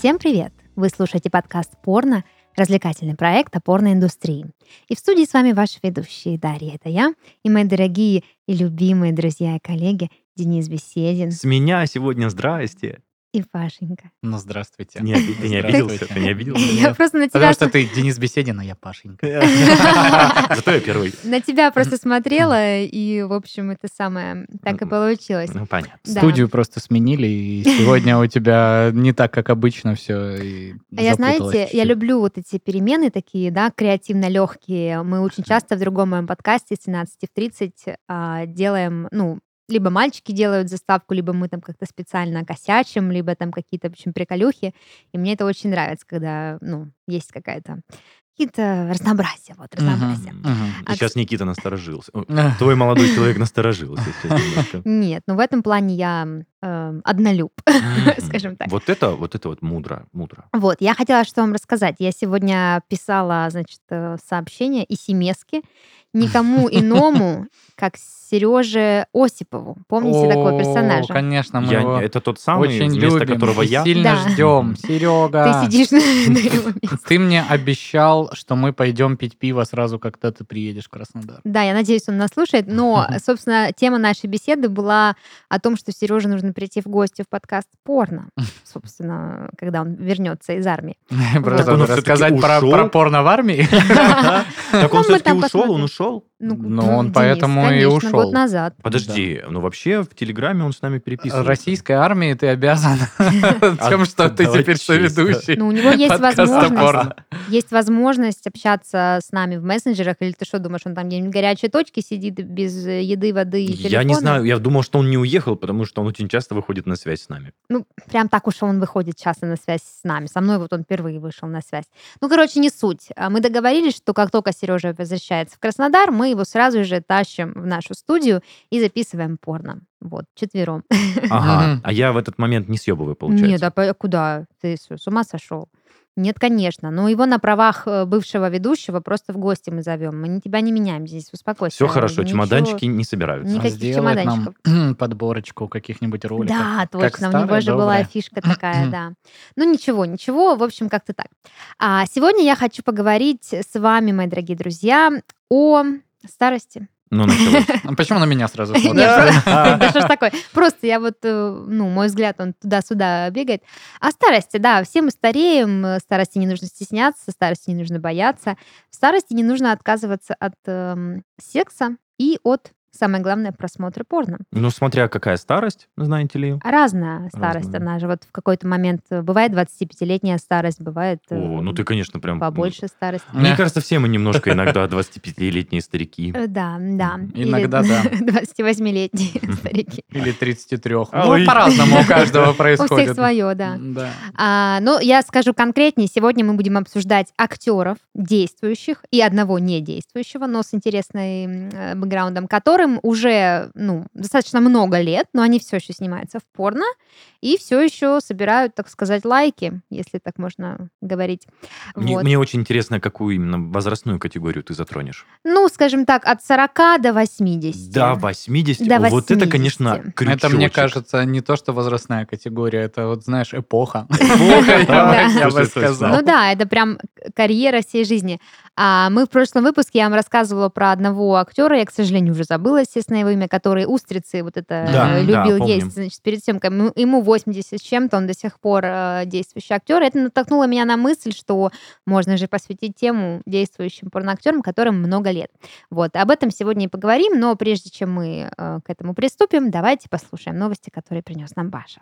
Всем привет! Вы слушаете подкаст «Порно», развлекательный проект о порноиндустрии. И в студии с вами ваши ведущие Дарья, это я, и мои дорогие и любимые друзья и коллеги Денис Беседин С меня сегодня здрасте. И Пашенька. Ну, здравствуйте. Не ты не обиделся? Ты не обиделся? Я просто на тебя, Потому что ты Денис Беседин, а я Пашенька. Зато я первый. на тебя просто смотрела, и, в общем, это самое так и получилось. Ну, понятно. Студию просто сменили, и сегодня у тебя не так, как обычно все. А я, знаете, я люблю вот эти перемены такие, да, креативно легкие. Мы очень часто в другом моем подкасте с 17 в 30 а, делаем, ну, либо мальчики делают заставку, либо мы там как-то специально косячим, либо там какие-то, в общем, приколюхи. И мне это очень нравится, когда, ну, есть какая-то какие-то разнообразие, вот, разнообразие. И сейчас Никита насторожился. Твой молодой человек насторожился. Нет, ну в этом плане я э, однолюб, скажем так. Вот это, вот это вот мудро, мудро. Вот, я хотела что вам рассказать. Я сегодня писала, значит, э, сообщение и смски никому иному, как Сереже Осипову. Помните такого О, персонажа? Конечно, мы Я- его Это тот самый, очень вместо любим которого я... сильно Да. ждем. Серега, Ты сидишь на, на его месте. ты мне обещал, что мы пойдем пить пиво сразу, когда ты приедешь в Краснодар. Да, я надеюсь, он нас слушает. Но, собственно, тема нашей беседы была о том, что Сереже нужно прийти в гости в подкаст порно. Собственно, когда он вернется из армии. Просто рассказать про порно в армии. Так Ну, он мы все-таки ушел, он ушел? Ну, Ну, он Денис, поэтому и конечно, ушел. год назад. Подожди, ну вообще в Телеграме он с нами переписывается. Российской армии ты обязан тем, что ты теперь соведущий. Ну, у него есть возможность, есть возможность общаться с нами в мессенджерах, или ты что думаешь, он там где-нибудь в горячей точке сидит без еды, воды и Я не телефона? знаю, я думал, что он не уехал, потому что он очень часто выходит на связь с нами. Ну, прям так уж он выходит часто на связь с нами. Со мной вот он впервые вышел на связь. Ну, короче, не суть. А Мы договорились, что как только Сережа возвращается в Краснодар, мы его сразу же тащим в нашу студию и записываем порно. Вот, четвером. Ага. А я в этот момент не съебываю, получается. Нет, а куда? Ты с ума сошел? Нет, конечно. Но его на правах э, бывшего ведущего просто в гости мы зовем. Мы тебя не меняем здесь, успокойся. Все хорошо, Ничего- чемоданчики не собираются. Никаких Сделает чемоданчиков. нам подборочку каких-нибудь роликов. Да, Как точно. У него же была добрая. фишка такая, да. Ну ничего, ничего, в общем, как-то так. А сегодня я хочу поговорить с вами, мои дорогие друзья, о старости. Ну, началось. А Почему на меня сразу да что ж такое? Просто я вот, э, ну, мой взгляд, он туда-сюда бегает. О старости, да, все мы стареем, э, старости не нужно стесняться, старости не нужно бояться. В старости не нужно отказываться от эм, секса и от, самое главное, просмотра порно. Ну, смотря какая старость, знаете ли. Разная старость, Разная. она же вот в какой-то момент э, бывает 25-летняя старость, бывает э, О, ну ты, конечно, прям... побольше старость. Мне кажется, все мы немножко иногда 25-летние старики. Э, Да, да. Иногда да. 28-летние старики. Или 33. Ой. Ну, по-разному у каждого У происходит. всех свое, да. Да. А, ну, я скажу конкретнее. Сегодня мы будем обсуждать актеров, действующих и одного не действующего, но с интересным э, бэкграундом, которым уже ну, достаточно много лет, но они все еще снимаются в порно и все еще собирают, так сказать, лайки, если так можно говорить. Мне, Вот. мне очень интересно, какую именно возрастную категорию ты затронешь. Ну, скажем так, от 40 до 80. До 80? До О, Вот это, 80. конечно, крючочек. Это, мне кажется, не то, что возрастная категория, это вот, знаешь, эпоха. Эпоха. Я бы сказал. Ну да, это прям карьера всей жизни. А мы в прошлом выпуске я вам рассказывала про одного актера, я, к сожалению, уже забыла, естественно, его имя, который устрицы вот это Да, э, да, любил помним. есть, значит, перед тем, как ему- ему 80 с чем-то, он до сих пор э, действующий актер. Это натолкнуло меня на мысль, что можно же посвятить тему действующим порноактерам, которым много лет. Вот, об этом сегодня и поговорим, но прежде чем мы э, к этому приступим, давайте послушаем новости, которые принес нам Баша.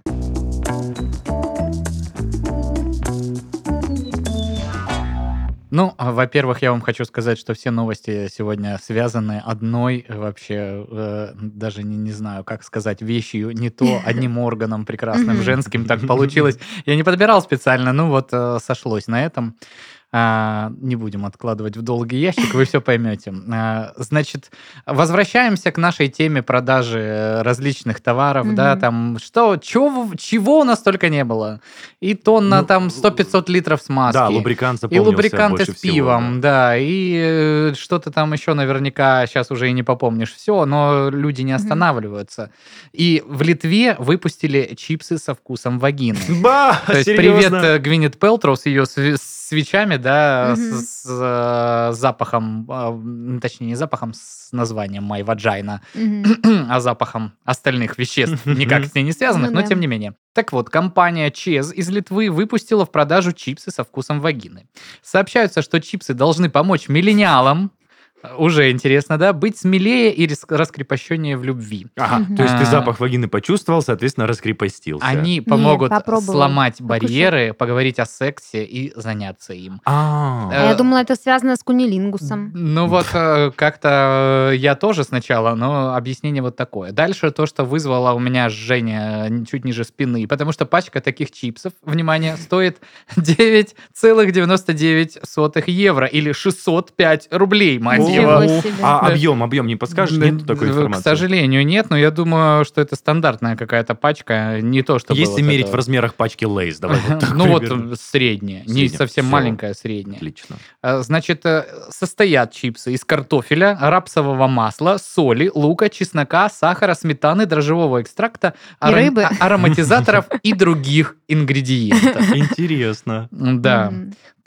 Ну, а, во-первых, я вам хочу сказать, что все новости сегодня связаны одной э, вообще, э, даже не, не знаю, как сказать, вещью, не то одним органом прекрасным женским так получилось. Я не подбирал специально, ну вот э, сошлось на этом. А, не будем откладывать в долгий ящик, вы все поймете. А, значит, возвращаемся к нашей теме продажи различных товаров, да, Мгм. там, что, чего, чего у нас только не было. И тонна Ну, там 100-500 литров смазки. Да, лубрикант И лубриканты с всего, пивом, да. да, и э, что-то там еще наверняка сейчас уже и не попомнишь все, но люди не останавливаются. И в Литве выпустили чипсы со вкусом вагины. Ба, То есть серьезно? привет э, Гвинет Пелтроу с ее сви- свечами, да, с, с, э, запахом, а, м, точнее не запахом, с названием My Vagina, а запахом остальных веществ, никак с ней не связанных, Ну но да. тем не менее. Так вот, компания Чез из Литвы выпустила в продажу чипсы со вкусом вагины. Сообщается, что чипсы должны помочь миллениалам, уже интересно, да, быть смелее и рас- раскрепощеннее в любви. Ага, Мгм. то есть ты А. запах вагины почувствовал, соответственно, раскрепостился. Они помогут попробовала. сломать Покушай. барьеры, поговорить о сексе и заняться им. А, А я Э, думала, это связано с кунилингусом. Ну вот э, как-то э, я тоже сначала, но объяснение вот такое. Дальше то, что вызвало у меня жжение чуть ниже спины, потому что пачка таких чипсов, внимание, стоит 9,99 евро или 605 рублей, мать его. себе. а объем, объем не подскажешь? Нет такой К информации? сожалению, нет, но я думаю, что это стандартная какая-то пачка, не то, что Если мерить в размерах пачки Лейс, давай Ну вот средняя, не совсем маленькая, средняя. Отлично. Э, Значит, э, состоят чипсы из картофеля, рапсового масла, соли, лука, чеснока, сахара, сметаны, дрожжевого экстракта, а- ароматизаторов и других ингредиентов. Интересно. Да.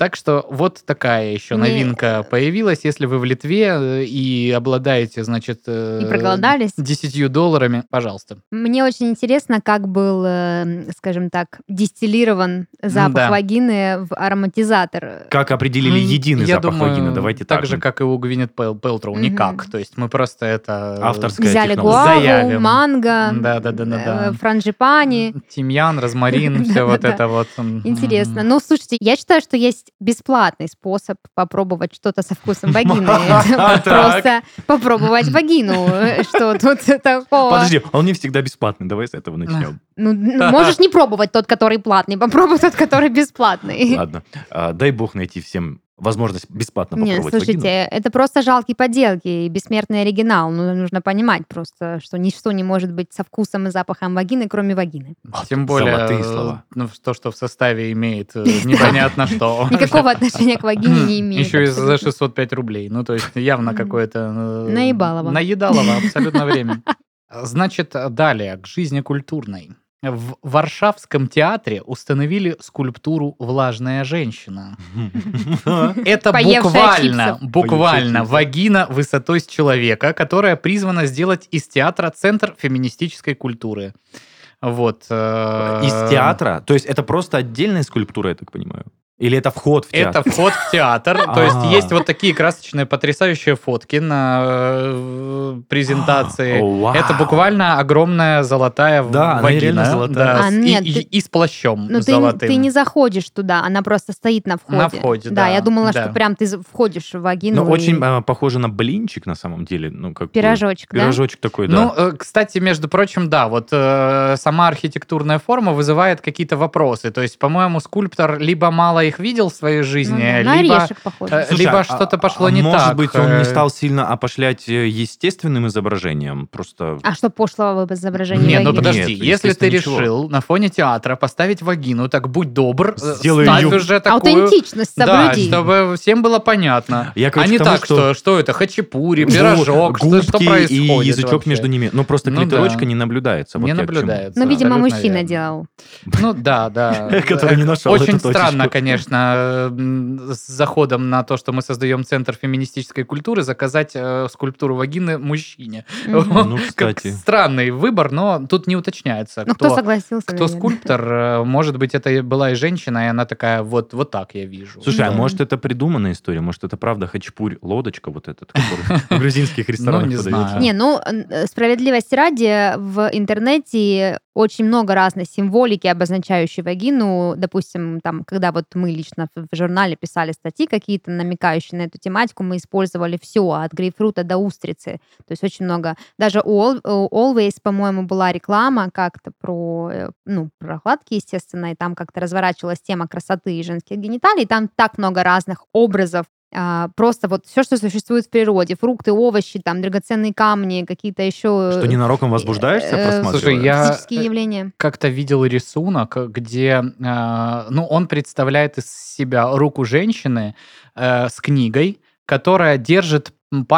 Так что вот такая еще Мне- новинка появилась. Если вы в Литве э, и обладаете, значит... э, И проголодались? 10 долларами, пожалуйста. Мне очень интересно, как был, э, скажем так, дистиллирован запах Да. вагины в ароматизатор. Как определили единый я запах думаю, вагины? Давайте так так. же, как и у Гвинет Пел- Пелтроу, Мгм. никак. То есть мы просто это... э, Авторская Взяли технология. гуаву, Заявим. манго, Да-да-да-да-да. э, франжипани. Тимьян, розмарин, все вот это вот. Интересно. Ну, слушайте, я считаю, что есть бесплатный способ попробовать что-то со вкусом вагины. Просто попробовать вагину. Что тут такого? Подожди, он не всегда бесплатный. Давай с этого начнем. Ну, н- можешь не пробовать тот, который платный, попробуй тот, который бесплатный. Ладно. А, Дай бог найти всем возможность бесплатно Нет, попробовать слушайте, вагину. это просто жалкие поделки и бессмертный оригинал. Ну, нужно понимать просто, что ничто не может быть со вкусом и запахом вагины, кроме вагины. Вот Тем более, золотые э, слова. ну, то, что в составе имеет э, непонятно что. Никакого отношения к вагине не имеет. Еще и за абсолютно. 605 рублей. Ну, то есть явно какое-то... э, Наебалово. Наедалово абсолютно время. Значит, далее, к жизни культурной. В Варшавском театре установили скульптуру «Влажная женщина». Это буквально, буквально вагина высотой с человека, которая призвана сделать из театра центр феминистической культуры. Вот. э, Из театра? То есть это просто отдельная скульптура, я так понимаю? Или это вход в театр? Это вход в театр. То есть А. есть вот такие красочные, потрясающие фотки на э, презентации. Это буквально огромная золотая вагина. да, А, и, с плащом Ну, ты, золотым. ты не заходишь туда, она просто стоит на входе. На входе, да, я думала, что прям ты входишь в вагину. Ну, очень а, похоже на блинчик на самом деле. Ну, как Пирожочек, да? Пирожочек такой, да. Ну, э, кстати, между прочим, да, вот э, сама архитектурная форма вызывает какие-то вопросы. То есть, по-моему, скульптор либо мало их видел в своей Ну жизни, да, на либо, похоже. э, Слушай, либо а- что-то а- пошло а не может так. быть, он не э, стал сильно опошлять э, естественным изображением? Просто... А что пошлого в изображении Не, ну подожди, Нет, если ты ничего. решил на фоне театра поставить вагину, так будь добр, Сделай ставь её- уже такую... Аутентичность Да, соблюди. чтобы всем было понятно. Я, а короче, не к тому, так, что... что- что это хачапури, пирожок, что, губки что происходит и язычок вообще? между ними. Ну, просто Ну да. не наблюдается. Вот Не наблюдается. Ну, видимо, абсолютно мужчина верно. делал. Ну да, да. Который не нашел Очень странно, точечку. Конечно, с заходом на то, что мы создаем центр феминистической культуры, заказать э, скульптуру вагины мужчине. Ну, Как кстати. странный выбор, но тут не уточняется, Ну, кто кто, согласился? кто наверное. скульптор. Э, Может быть, это была и женщина, и она такая, вот, вот так я вижу. Слушай, а Да. может это придуманная история? Может это правда хачпурь, лодочка вот этот, который в грузинских ресторанах Ну, не подается? знаю. Не, ну, н- справедливости ради, в интернете очень много разной символики, обозначающей вагину. Допустим, там, когда вот мы лично в журнале писали статьи какие-то, намекающие на эту тематику, мы использовали все, от грейпфрута до устрицы. То есть очень много. Даже у Al- у Always, по-моему, была реклама как-то про, э, ну, прокладки, естественно, и там как-то разворачивалась тема красоты и женских гениталий. Там так много разных образов просто вот все, что существует в природе, фрукты, овощи, там драгоценные камни, какие-то еще Что ненароком возбуждаешься, э, просматривая? Слушай, я- явления. как-то видел рисунок, где, э, ну, он представляет из себя руку женщины э, с книгой, которая держит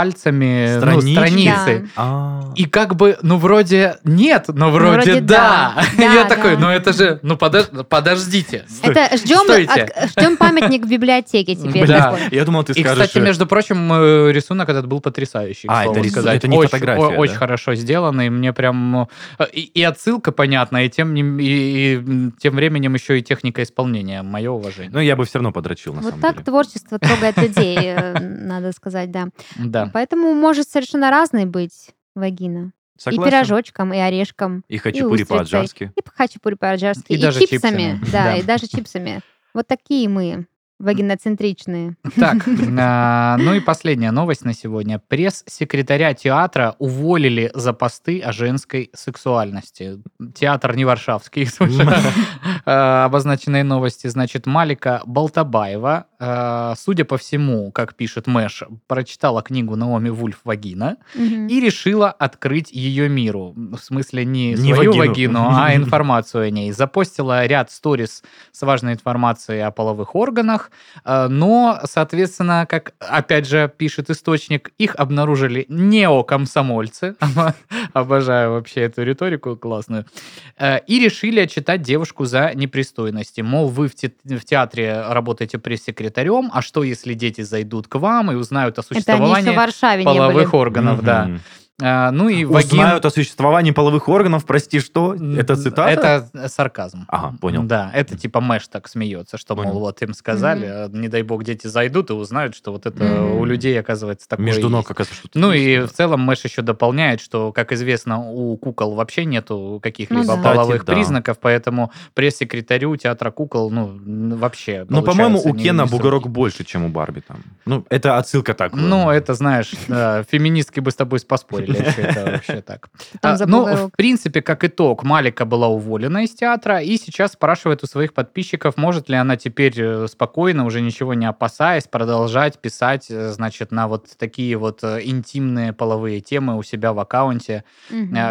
пальцами ну, Странички? страницы. А. И как бы, ну, вроде нет, но вроде, вроде да. да. Да, Я такой, да. ну это же, ну подож- подождите. Это ждем, от- ждем памятник в библиотеке теперь. Да. такой. Я думал, ты И, скажешь... кстати, э, между прочим, э, рисунок этот был потрясающий. А, это сказать. это не очень, фотография, о- Очень да? хорошо сделано, и мне прям... э, И, и отсылка понятна, и тем, не, и, и, тем временем еще и техника исполнения. Мое уважение. Ну, я бы все равно подрочил, на Вот самом так деле. творчество трогает людей, надо сказать, да. Да. Поэтому может совершенно разной быть вагина. И Согласен. пирожочком, и орешком, И хачапури по-аджарски. и хачапури по-аджарски, И и, даже чипсами. чипсами, да. и даже чипсами. Вот такие мы, вагиноцентричные. Так, а, ну и последняя новость на сегодня. Пресс-секретаря театра уволили за посты о женской сексуальности. Театр не варшавский, А, обозначенные новости. Значит, Малика Балтабаева, а, судя по всему, как пишет Мэш, прочитала книгу Наоми Вульф «Вагина» и решила открыть ее миру. В смысле, не, свою вагину. а информацию о ней. Запостила ряд сториз с важной информацией о половых органах, но, соответственно, как опять же пишет источник, их обнаружили неокомсомольцы. Обожаю вообще эту риторику классную. Э, И решили отчитать девушку за непристойности. Мол, вы в те- в театре работаете пресс-секретарем, а что, если дети зайдут к вам и узнают о Это они еще в существовании половых органов, да. А, ну и вагин... Узнают о существовании половых органов, прости, что? Это цитата? Это сарказм. Ага, понял. Да, это типа Мэш так смеется, что, мол, Понял. вот им сказали, а не дай бог дети зайдут и узнают, что вот это Мгм. у людей, оказывается, такое Между ног, есть. оказывается, что-то Ну есть, и да. в целом Мэш еще дополняет, что, как известно, у кукол вообще нету каких-либо Ну да. половых Кстати, да. признаков, поэтому пресс-секретарю театра кукол, ну, вообще, Ну, по-моему, у Кена бугорок больше, чем у Барби там. Ну, это отсылка так. Ну, это, знаешь, феминистки бы с тобой поспорили, если это вообще так. А, Ну, в принципе, как итог, Малика была уволена из театра и сейчас спрашивает у своих подписчиков, может ли она теперь э, спокойно, уже ничего не опасаясь, продолжать писать, э, значит, на вот такие вот э, интимные половые темы у себя в аккаунте,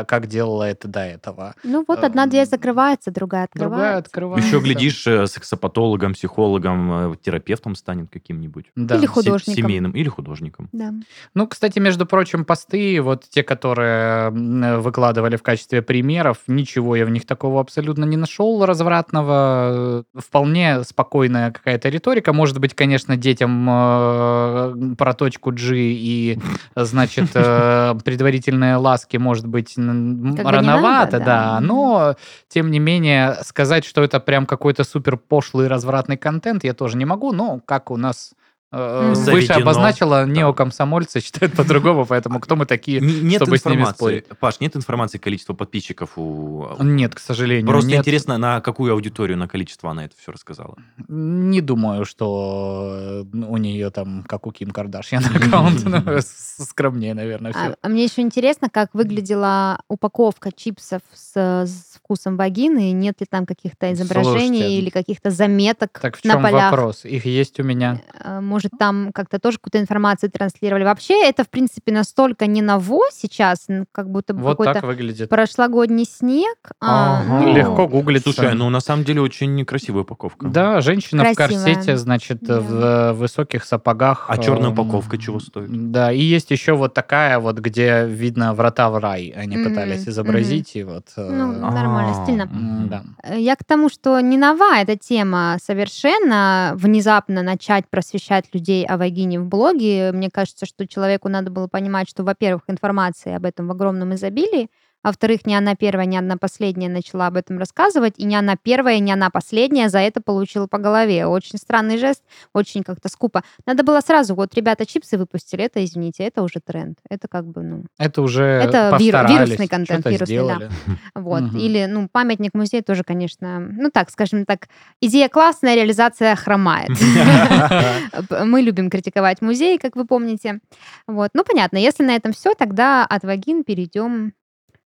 как делала это до этого. Ну вот одна дверь эм, закрывается, другая Другая открывается. открывается. Еще, глядишь, сексопатологом, психологом, терапевтом станет каким-нибудь. Да. Или художником. Семейным. Или художником. Да. Ну, кстати, между прочим, посты, вот те, которые м, выкладывали в качестве примеров, ничего я в них такого абсолютно не нашел развратного. Э, Вполне спокойная какая-то риторика. Может быть, конечно, детям э, про точку G и, значит, э, предварительные ласки, может быть, Как рановато, надо, да. да. Но, тем не менее, сказать, что это прям какой-то супер пошлый развратный контент, я тоже не могу. Но, как у нас э, выше Заведено. обозначила, неокомсомольцы считают по-другому, поэтому кто мы такие, Нет чтобы с ними информации. спорить? Паш, нет информации количества подписчиков у... Нет, к сожалению, Просто нет. интересно, на какую аудиторию, на количество она это все рассказала. Не думаю, что э, у нее там, как у Ким Кардашьян, аккаунт ну, скромнее, наверное, А, все. а мне еще интересно, как выглядела упаковка чипсов с вкусом вагины, и нет ли там каких-то изображений Слушайте, или каких-то заметок Так в на чем полях. вопрос? Их есть у меня. Э, Может, там как-то тоже какую-то информацию транслировали. Вообще, это, в принципе, настолько не ново сейчас, как будто бы Вот так какой-то выглядит. прошлогодний снег. а, Ага. ну, Легко гуглится. Слушай, ну на самом деле очень некрасивая упаковка. Да, женщина в Красивая. корсете, значит, Да. в э, высоких сапогах. А черная эм, упаковка чего стоит? Да, и есть еще вот такая вот, где видно врата в рай, они Мгм, пытались изобразить, и вот... э, ну, нормально, А. стильно. да. Э, Я к тому, что не нова эта тема совершенно. Внезапно начать просвещать людей о вагине в блоге. Мне кажется, что человеку надо было понимать, что, во-первых, информации об этом в огромном изобилии, А во-вторых, не она первая, не она последняя начала об этом рассказывать, и не она первая, не она последняя за это получила по голове. Очень странный жест, очень как-то скупо. Надо было сразу, вот ребята чипсы выпустили, это, извините, это уже тренд. Это как бы, ну, Это уже Это вир- вирусный контент, вирусный, да. сделали. вот. Мгм. Или, ну, памятник музей тоже, конечно, ну так, скажем так, идея классная, реализация хромает. Мы любим критиковать музей, как вы помните. Вот. Ну, понятно, если на этом все, тогда от вагин перейдем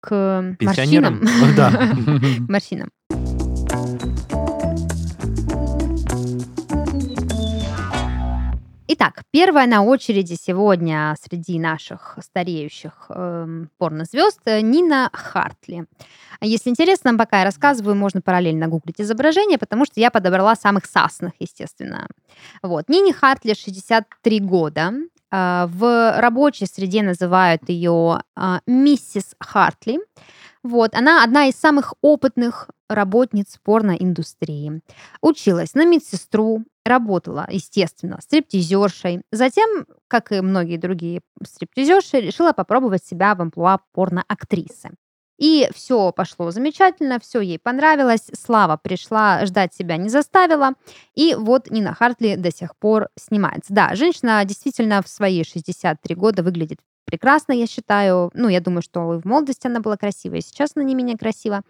к морщинам. Да. Морщинам. Итак, первая на очереди сегодня среди наших стареющих эм, порнозвезд э, Нина Хартли. Если интересно, пока я рассказываю, можно параллельно гуглить изображение, потому что я подобрала самых сасных, естественно. Вот. Нине Хартли 63 года. А, В рабочей среде называют ее а, миссис Хартли. Вот, она одна из самых опытных работниц порноиндустрии. Училась на медсестру, работала, естественно, стриптизершей. Затем, как и многие другие стриптизерши, решила попробовать себя в амплуа порноактрисы. И все пошло замечательно, все ей понравилось, Слава пришла, ждать себя не заставила. И вот Нина Хартли до сих пор снимается. Да, женщина действительно в свои 63 года выглядит прекрасно, я считаю. Ну, я думаю, что и в молодости она была красивая, и сейчас она не менее красива.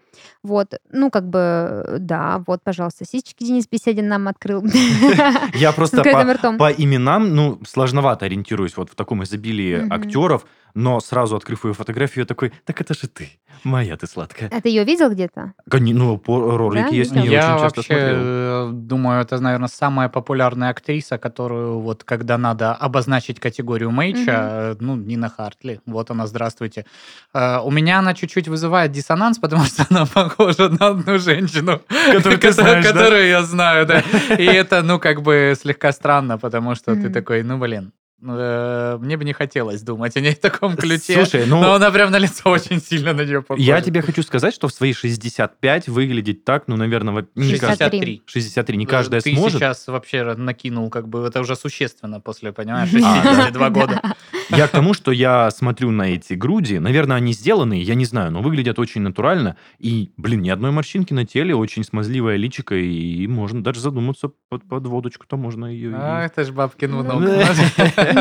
Вот, ну, как бы, да, вот, пожалуйста, сисечки Денис Беседин нам открыл. Я просто по, именам, ну, сложновато ориентируюсь вот в таком изобилии актеров, но сразу открыв ее фотографию, я такой, так это же ты, моя ты сладкая. А ты ее видел где-то? Кони- Ну, по ролики Да, видел? ней Я очень часто вообще смотрел. э, думаю, это, наверное, самая популярная актриса, которую вот когда надо обозначить категорию мейча, э, ну, Нина Хартли. Вот она, здравствуйте. Э, У меня она чуть-чуть вызывает диссонанс, потому что она похожа на одну женщину, Которую ты да? я знаю, да. И это, ну, как бы слегка странно, потому что ты такой, ну, блин, мне бы не хотелось думать о ней в таком ключе. Слушай, ну, Но она прям на лицо очень сильно на нее похожа. я тебе хочу сказать, что в свои 65 выглядеть так, ну, наверное, не каждый- 63. 63, не каждая Ты сможет. сейчас вообще накинул, как бы, это уже существенно после, понимаешь, Да. 62 года. Я к тому, что я смотрю на эти груди, наверное, они сделаны, я не знаю, но выглядят очень натурально. И, блин, ни одной морщинки на теле, очень смазливое личико, и можно даже задуматься под, под водочку-то можно ее... и- А, это ж бабкин Ну, внук.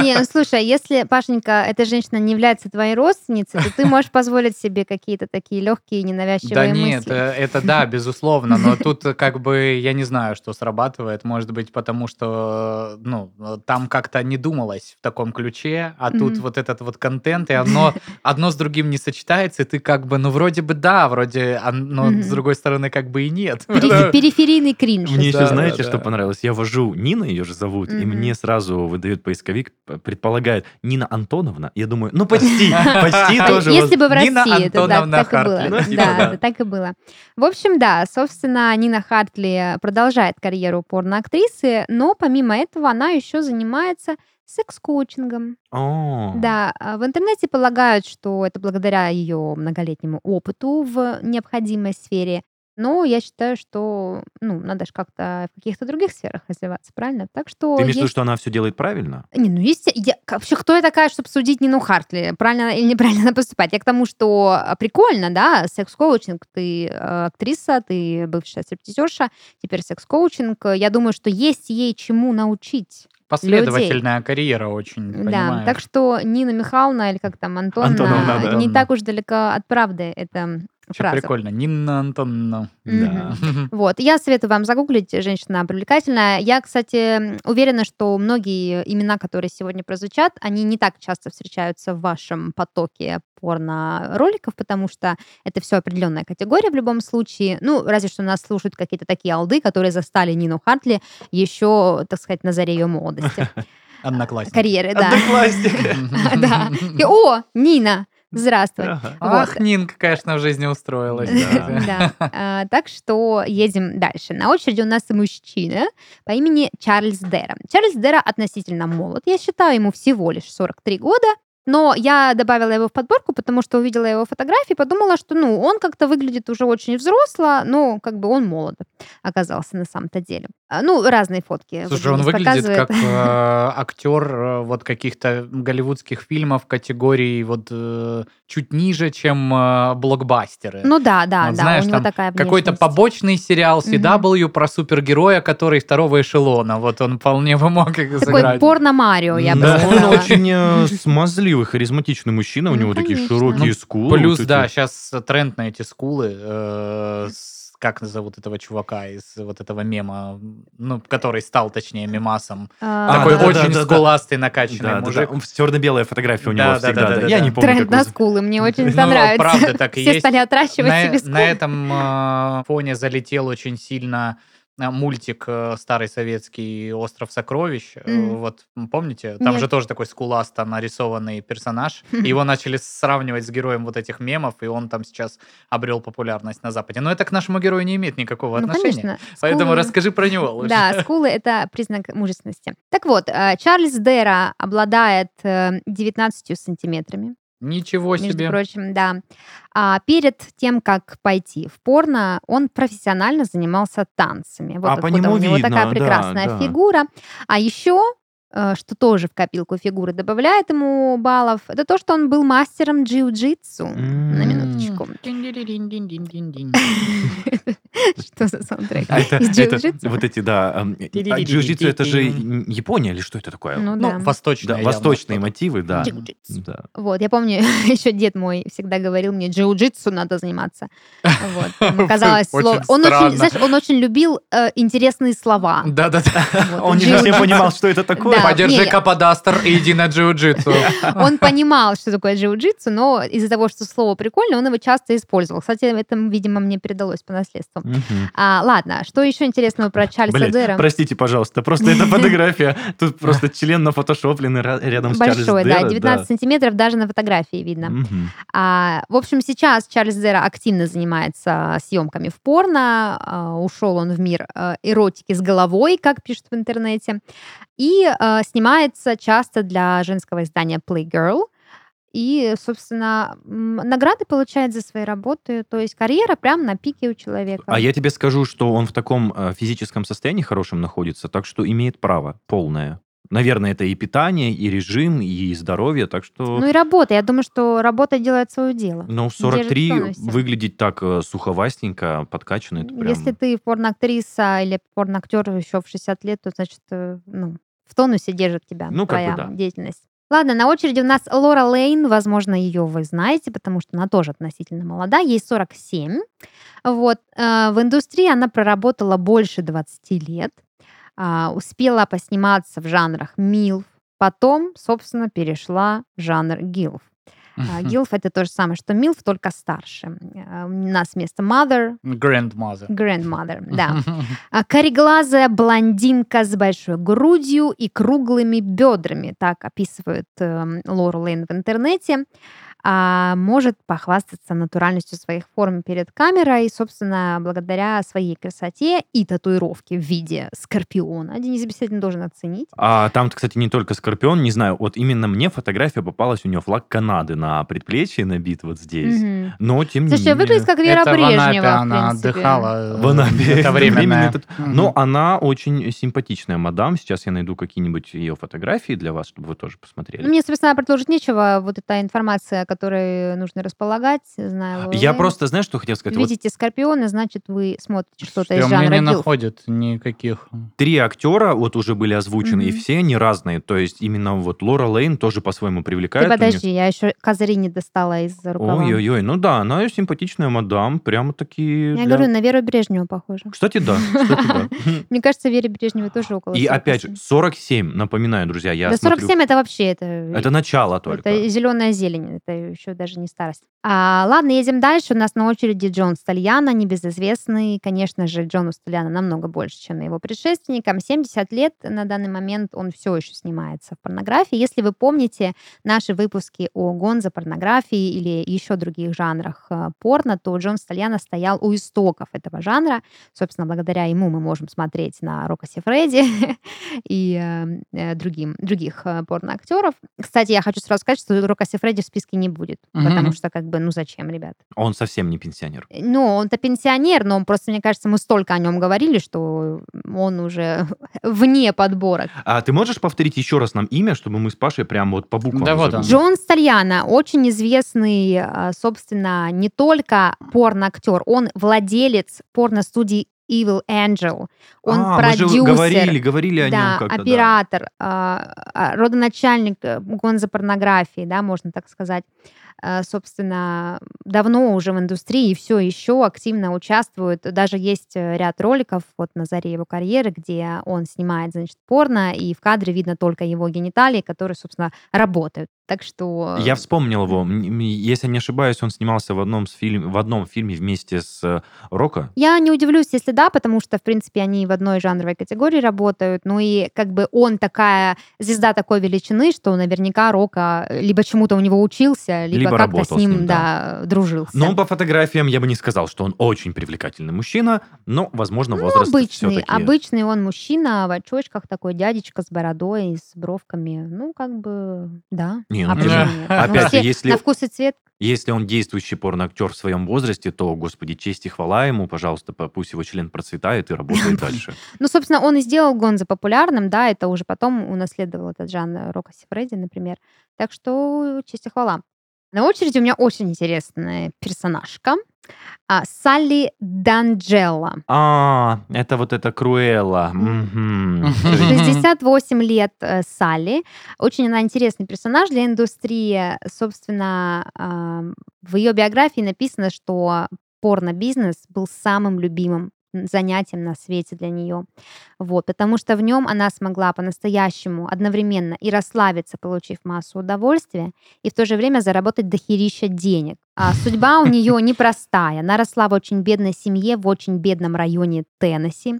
Не, ну слушай, а если, Пашенька, эта женщина не является твоей родственницей, то ты можешь позволить себе какие-то такие легкие, ненавязчивые Да нет, мысли. э, это да, безусловно, но тут как бы я не знаю, что срабатывает, может быть, потому что, ну, там как-то не думалось в таком ключе, а тут Мгм. вот этот вот контент, и одно, одно с другим не сочетается, и ты как бы, ну, вроде бы да, вроде, но Мгм. с другой стороны как бы и нет. Периф- Периферийный кринж. Мне Да, еще, знаете, да, что да. понравилось? Я вожу Нина, ее же зовут, и мне сразу выдает поисковик, предполагает, Нина Антоновна. Я думаю, ну почти, почти тоже. Если бы в России, это так, и было. Ну, типа, Да, так и было. В общем, да, собственно, Нина Хартли продолжает карьеру порноактрисы, но помимо этого она еще занимается секс-коучингом. О. Да, а в интернете полагают, что это благодаря ее многолетнему опыту в необходимой сфере. Но я считаю, что ну, надо же как-то в каких-то других сферах развиваться, правильно? Так что Ты имеешь в виду, есть- что она все делает правильно? не, ну есть... Я... Вообще, кто я такая, чтобы судить Нину Хартли? Правильно или неправильно она поступать? Я к тому, что а, прикольно, да, секс-коучинг. Ты э, актриса, ты бывшая стриптизерша, теперь секс-коучинг. Я думаю, что есть ей чему научить. Последовательная карьера очень, Да, понимаешь? так что Нина Михайловна, или как там, Антонна, Антоновна, да. не так уж далеко от правды эта Фраза. прикольно. Нина Антоновна. Да. Вот, я советую вам загуглить, женщина привлекательная. Я, кстати, уверена, что многие имена, которые сегодня прозвучат, они не так часто встречаются в вашем потоке порно-роликов, потому что это все определенная категория в любом случае. Ну, разве что нас слушают какие-то такие алды, которые застали Нину Хартли еще, так сказать, на заре ее молодости. Одноклассник. Карьеры, да. Одноклассник. Да. О, Нина, здравствуй. Ага. Ах, Нинка, конечно, в жизни устроилась. Да. Да. А, Так что едем дальше. На очереди у нас мужчина по имени Чарльз Дера. Чарльз Дера относительно молод. Я считаю, ему всего лишь 43 года. Но я добавила его в подборку, потому что увидела его фотографии, подумала, что, ну, он как-то выглядит уже очень взросло, но как бы он молод оказался на самом-то деле. А, Ну, разные фотки. Слушай, он выглядит показывает. как э, актер э, вот каких-то голливудских фильмов категории вот э, чуть ниже, чем э, блокбастеры. Ну да, да, Вот да, знаешь, у него там такая Какой-то побочный сериал CW про супергероя, который второго эшелона. Вот он вполне бы мог их Такой сыграть. порно-Марио, я бы Да, он сказала. очень э, смазливый, харизматичный мужчина, у Ну, него такие конечно. широкие Ну, скулы. Плюс, вот да, эти. сейчас тренд на эти скулы. э, с- как зовут этого чувака из вот этого мема, ну, который стал, точнее, мемасом. А, Такой да-да-да-да-да. очень скуластый, накачанный Да, да, да, мужик. он- черно-белая фотография у него Да, да, всегда. да, да. да, Я да. не помню, Тренд на скулы, мне очень Ну, нравится. правда так и Все есть. стали отращивать себе скулы. на этом э, фоне залетел очень сильно мультик э, старый советский «Остров сокровищ». Мгм. Вот помните? Там Нет. же тоже такой скуласто нарисованный персонаж. Его начали сравнивать с героем вот этих мемов, и он там сейчас обрел популярность на Западе. Но это к нашему герою не имеет никакого Ну, отношения. конечно. Поэтому скулы- расскажи про него лучше. Да, скулы — это признак мужественности. Так вот, э, Чарльз Дера обладает э, 19 сантиметрами, Ничего между себе. прочим, да. А перед тем, как пойти в порно, он профессионально занимался танцами. Вот А, по нему у него видно, такая да, прекрасная да. фигура. А еще э, что тоже в копилку фигуры добавляет ему баллов, это то, что он был мастером джиу-джитсу. На М. минуточку. Что за саундтрек? А это, вот эти, да. а джиу-джитсу это же Япония или что это такое? Ну Ну, восточные что-то. мотивы, да. Вот, я помню, еще дед мой всегда говорил мне, джиу-джитсу надо заниматься. Казалось. Он очень, знаешь, он очень любил э, интересные слова. Да-да-да. Вот, Он не совсем понимал, что это такое. Да. Подержи каподастер и иди на джиу-джитсу. Он понимал, что такое джиу-джитсу, но из-за того, что слово прикольное, он его часто использовал. Кстати, это, видимо, мне передалось по наследству. Мгм. А, ладно, что еще интересного про Чарльза Блядь, Дера? простите, пожалуйста, просто эта фотография. Тут просто член нафотошопленный ра- рядом с Чарльз Большой, да, Дера, 19 сантиметров даже на фотографии видно. А, в общем, сейчас Чарльз Зера активно занимается съемками в порно. А, ушел он в мир а, эротики с головой, как пишут в интернете. И а, снимается часто для женского издания Playgirl. И, собственно, награды получает за свои работы. То есть карьера прям на пике у человека. А я тебе скажу, что он в таком э, физическом состоянии хорошем находится, так что имеет право полное. Наверное, это и питание, и режим, и здоровье, так что... Ну и работа. Я думаю, что работа делает свое дело. Но в держит в 43 тонусе. выглядеть так э, суховастенько, подкачанно, это прям... Если ты порноактриса или порноактер еще в 60 лет, то, значит, э, ну, в тонусе держит тебя Ну, как бы твоя да. деятельность. Ладно, на очереди у нас Лора Лейн. Возможно, ее вы знаете, потому что она тоже относительно молода. Ей 47. Вот. э, В индустрии она проработала больше 20 лет. а, Успела посниматься в жанрах милф. Потом, собственно, перешла в жанр гилф. А, Гилф это то же самое, что милф, только старше. А, У нас вместо mother Grandmother. Grandmother, да. А, Кореглазая блондинка с большой грудью и круглыми бедрами, так описывают эм, Лору Лейн в интернете, а, может похвастаться натуральностью своих форм перед камерой, собственно, благодаря своей красоте и татуировке в виде скорпиона. Денис обязательно должен оценить. А там, кстати, не только Скорпион, не знаю, вот именно мне фотография попалась, у нее флаг Канады на предплечье набит вот здесь. Мгм. Но, тем не Слушай, менее... выглядит как Вера Это в Анапе Брежнева, в она принципе. отдыхала. В Анапе. Это временное. этот- Мгм. Но она очень симпатичная мадам. Сейчас я найду какие-нибудь ее фотографии для вас, чтобы вы тоже посмотрели. Мне, собственно, продолжить нечего. Вот эта информация, которой нужно располагать, знаю. Лору Я просто, знаешь, что хотел сказать? Вот Видите скорпиона, значит, вы смотрите что-то из меня жанра не находят никаких. три актера вот уже были озвучены, и Мгм. все они разные. То есть именно вот Лора Лейн тоже по-своему Ты привлекает. Неё- подожди, я еще козыри не достала из рукава. Ой-ой-ой, ну да, она симпатичная мадам, прямо таки... Я для- говорю, на Веру Брежневу похоже. Кстати, да. Мне кажется, Вере Брежневой тоже около И опять же, 47. 47, напоминаю, друзья, я Да смотрю... 47 это вообще, это, Это начало только. это зеленая зелень. Это еще даже не старость. А, ладно, едем дальше. У нас на очереди Джон Стальяно, небезызвестный. Конечно же, Джону Стальяно намного больше, чем его предшественникам. 70 лет на данный момент он все еще снимается в порнографии. Если вы помните наши выпуски о гонзо порнографии или еще других жанрах э, порно, то Джон Стальяно стоял у истоков этого жанра. Собственно, благодаря ему мы можем смотреть на Рока Фредди и э, другим, других э, порноактеров. Кстати, я хочу сразу сказать, что Рока Фредди в списке не будет, Мгм. потому что как бы, ну зачем, ребят? Он совсем не пенсионер. Э, Ну, он-то пенсионер, но он просто, мне кажется, мы столько о нем говорили, что он уже вне подборок. А ты можешь повторить еще раз нам имя, чтобы мы с Пашей прям вот по буквам Да вот он. Джон Стальяна очень известный, а, собственно, не только порноактер, он владелец порностудии Evil Angel. Он А, мы же продюсер. говорили, говорили о да, нем как-то. да. оператор, а, а, родоначальник э, гонзо порнографии, да, можно так сказать. А, Собственно, давно уже в индустрии и все еще активно участвует. Даже есть э, ряд роликов вот на заре его карьеры, где он снимает, значит, порно, и в кадре видно только его гениталии, которые, собственно, работают. Так что... Я вспомнил его. Если не ошибаюсь, он снимался в одном, с фильм, в одном фильме вместе с э, Рока. Я не удивлюсь, если да, потому что, в принципе, они в одной жанровой категории работают. Ну и как бы он такая звезда такой величины, что наверняка Рока либо чему-то у него учился, либо, Либо как-то с с ним, ним, да, дружился. Но по фотографиям я бы не сказал, что он очень привлекательный мужчина, но, возможно, Ну, возраст обычный, все-таки... обычный он мужчина в очочках, такой дядечка с бородой, и с бровками. Ну, как бы, да. Не, ну, А? Ну, опять же, если- На вкус и цвет. Если он действующий порноактер в своем возрасте, то, господи, честь и хвала ему, пожалуйста, по- пусть его член процветает и работает дальше. Ну, собственно, он и сделал Гонзо популярным, да, это уже потом унаследовал этот жанр Рока Сифреди, например. Так что честь и хвала. На очереди у меня очень интересная персонажка. А, Салли Данджелла. А, это вот эта Круэлла. Мгм. Мгм. Всё, я- 68 лет э, Салли. Очень она интересный персонаж для индустрии. Собственно, ам, в ее биографии написано, что порно-бизнес был самым любимым занятием на свете для нее. Вот, потому что в нем она смогла по-настоящему одновременно и расслабиться, получив массу удовольствия, и в то же время заработать дохерища денег. А судьба у нее непростая. Она росла в очень бедной семье, в очень бедном районе Теннесси.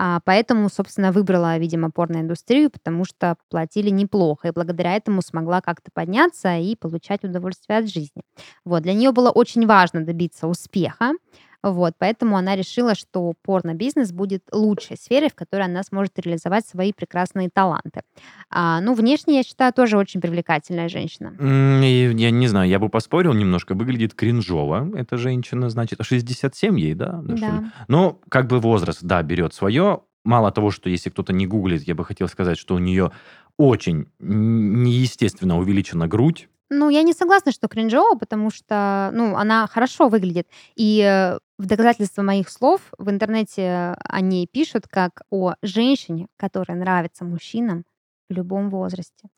А, поэтому, собственно, выбрала, видимо, порноиндустрию, потому что платили неплохо, и благодаря этому смогла как-то подняться и получать удовольствие от жизни. Вот, для нее было очень важно добиться успеха, вот, поэтому она решила, что порно-бизнес будет лучшей сферой, в которой она сможет реализовать свои прекрасные таланты. А, ну, внешне, я считаю, тоже очень привлекательная женщина. Я не знаю, я бы поспорил немножко. Выглядит кринжово. Эта женщина, значит, 67 ей, да? Да, что ли? Да. Ну, как бы возраст, да, берет свое. Мало того, что если кто-то не гуглит, я бы хотел сказать, что у нее очень неестественно увеличена грудь. Ну, я не согласна, что кринжово, потому что, ну, она хорошо выглядит. И э, в доказательство моих слов в интернете о ней пишут как о женщине, которая нравится мужчинам в любом возрасте.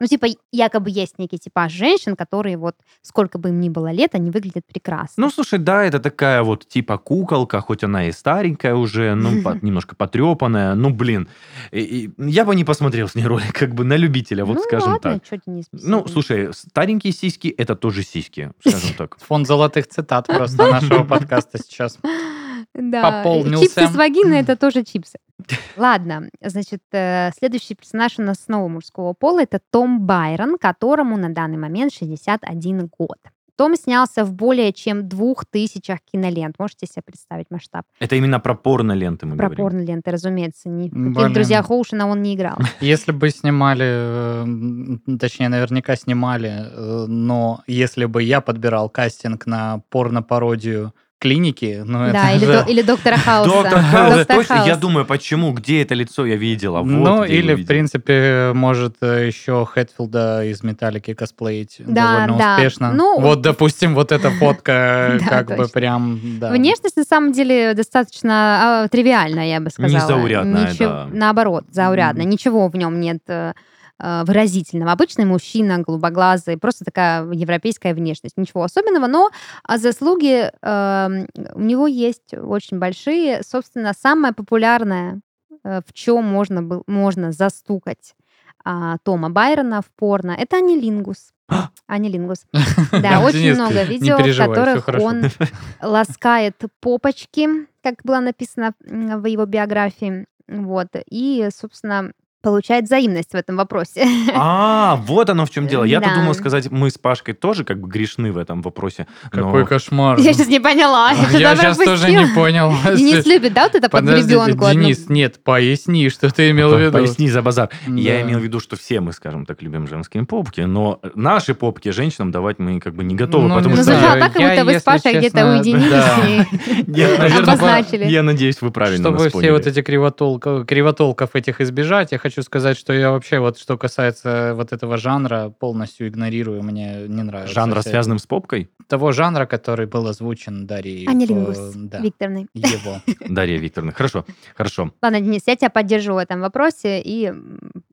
Ну, типа, якобы есть некий типаж женщин, которые вот, сколько бы им ни было лет, они выглядят прекрасно. Ну, слушай, да, это такая вот типа куколка, хоть она и старенькая уже, ну, по- немножко потрепанная. Ну, блин, и- и я бы не посмотрел с ней ролик, как бы на любителя, вот ну, скажем ладно, так. Денис, Ну, слушай, старенькие сиськи – это тоже сиськи, скажем так. Фонд золотых цитат просто нашего подкаста сейчас. Да, пополнился. чипсы с вагиной это тоже чипсы. Ладно, значит, э, следующий персонаж у нас снова мужского пола. Это Том Байрон, которому на данный момент 61 год. Том снялся в более чем двух тысячах кинолент. Можете себе представить масштаб? Это именно про порно-ленты мы Про говорим. порно-ленты, разумеется. Ни в Блин. каких друзьях Оушена он не играл. Если бы снимали, э, м, точнее, наверняка снимали, э, но если бы я подбирал кастинг на порно-пародию клиники, ну это Да, или, же- до- или доктора Хауса. Доктор Хаус, Доктор точно. Я думаю, почему, где это лицо я видела? Вот ну, или, в принципе, может э, еще Хэтфилда из Металлики косплеить Да, довольно да. успешно. Ну, вот, допустим, вот эта фотка как бы прям... Внешность, на самом деле, достаточно а, тривиальная, я бы сказала. Незаурядная, да. Наоборот, заурядная. Ничего в нем нет э, выразительного. Обычный мужчина, голубоглазый, просто такая европейская внешность. Ничего особенного, но а, заслуги э, у него есть очень большие. Собственно, самое популярное, э, в чем можно, был, можно застукать а, Тома Байрона в порно. Это анилингус. Анилингус. Да, очень много видео, в которых он ласкает попочки, как было написано в его биографии. Вот. И, собственно, получает взаимность в этом вопросе. А, вот оно в чем дело. Я-то Да. думал сказать, мы с Пашкой тоже как бы грешны в этом вопросе. но- Какой кошмар. Я сейчас не поняла. Я сейчас тоже не понял. Денис любит, да, вот это под одну? Денис, нет, поясни, что ты имел в виду. Поясни за базар. Я имел в виду, что все мы, скажем так, любим женские попки, но наши попки женщинам давать мы как бы не готовы, Ну, потому не Ну, что... звучало так, как я, будто вы с Пашей где-то уединились и обозначили. я надеюсь, вы правильно Чтобы все вот эти кривотолков этих избежать, я хочу сказать, что я вообще вот, что касается вот этого жанра, полностью игнорирую, мне не нравится. Жанра, вся- связанным с попкой? Того жанра, который был озвучен Дарьей. Анилингус э, Да, Викторовной. его. Дарья Викторовна. Хорошо, хорошо. Ладно, Денис, я тебя поддержу в этом вопросе и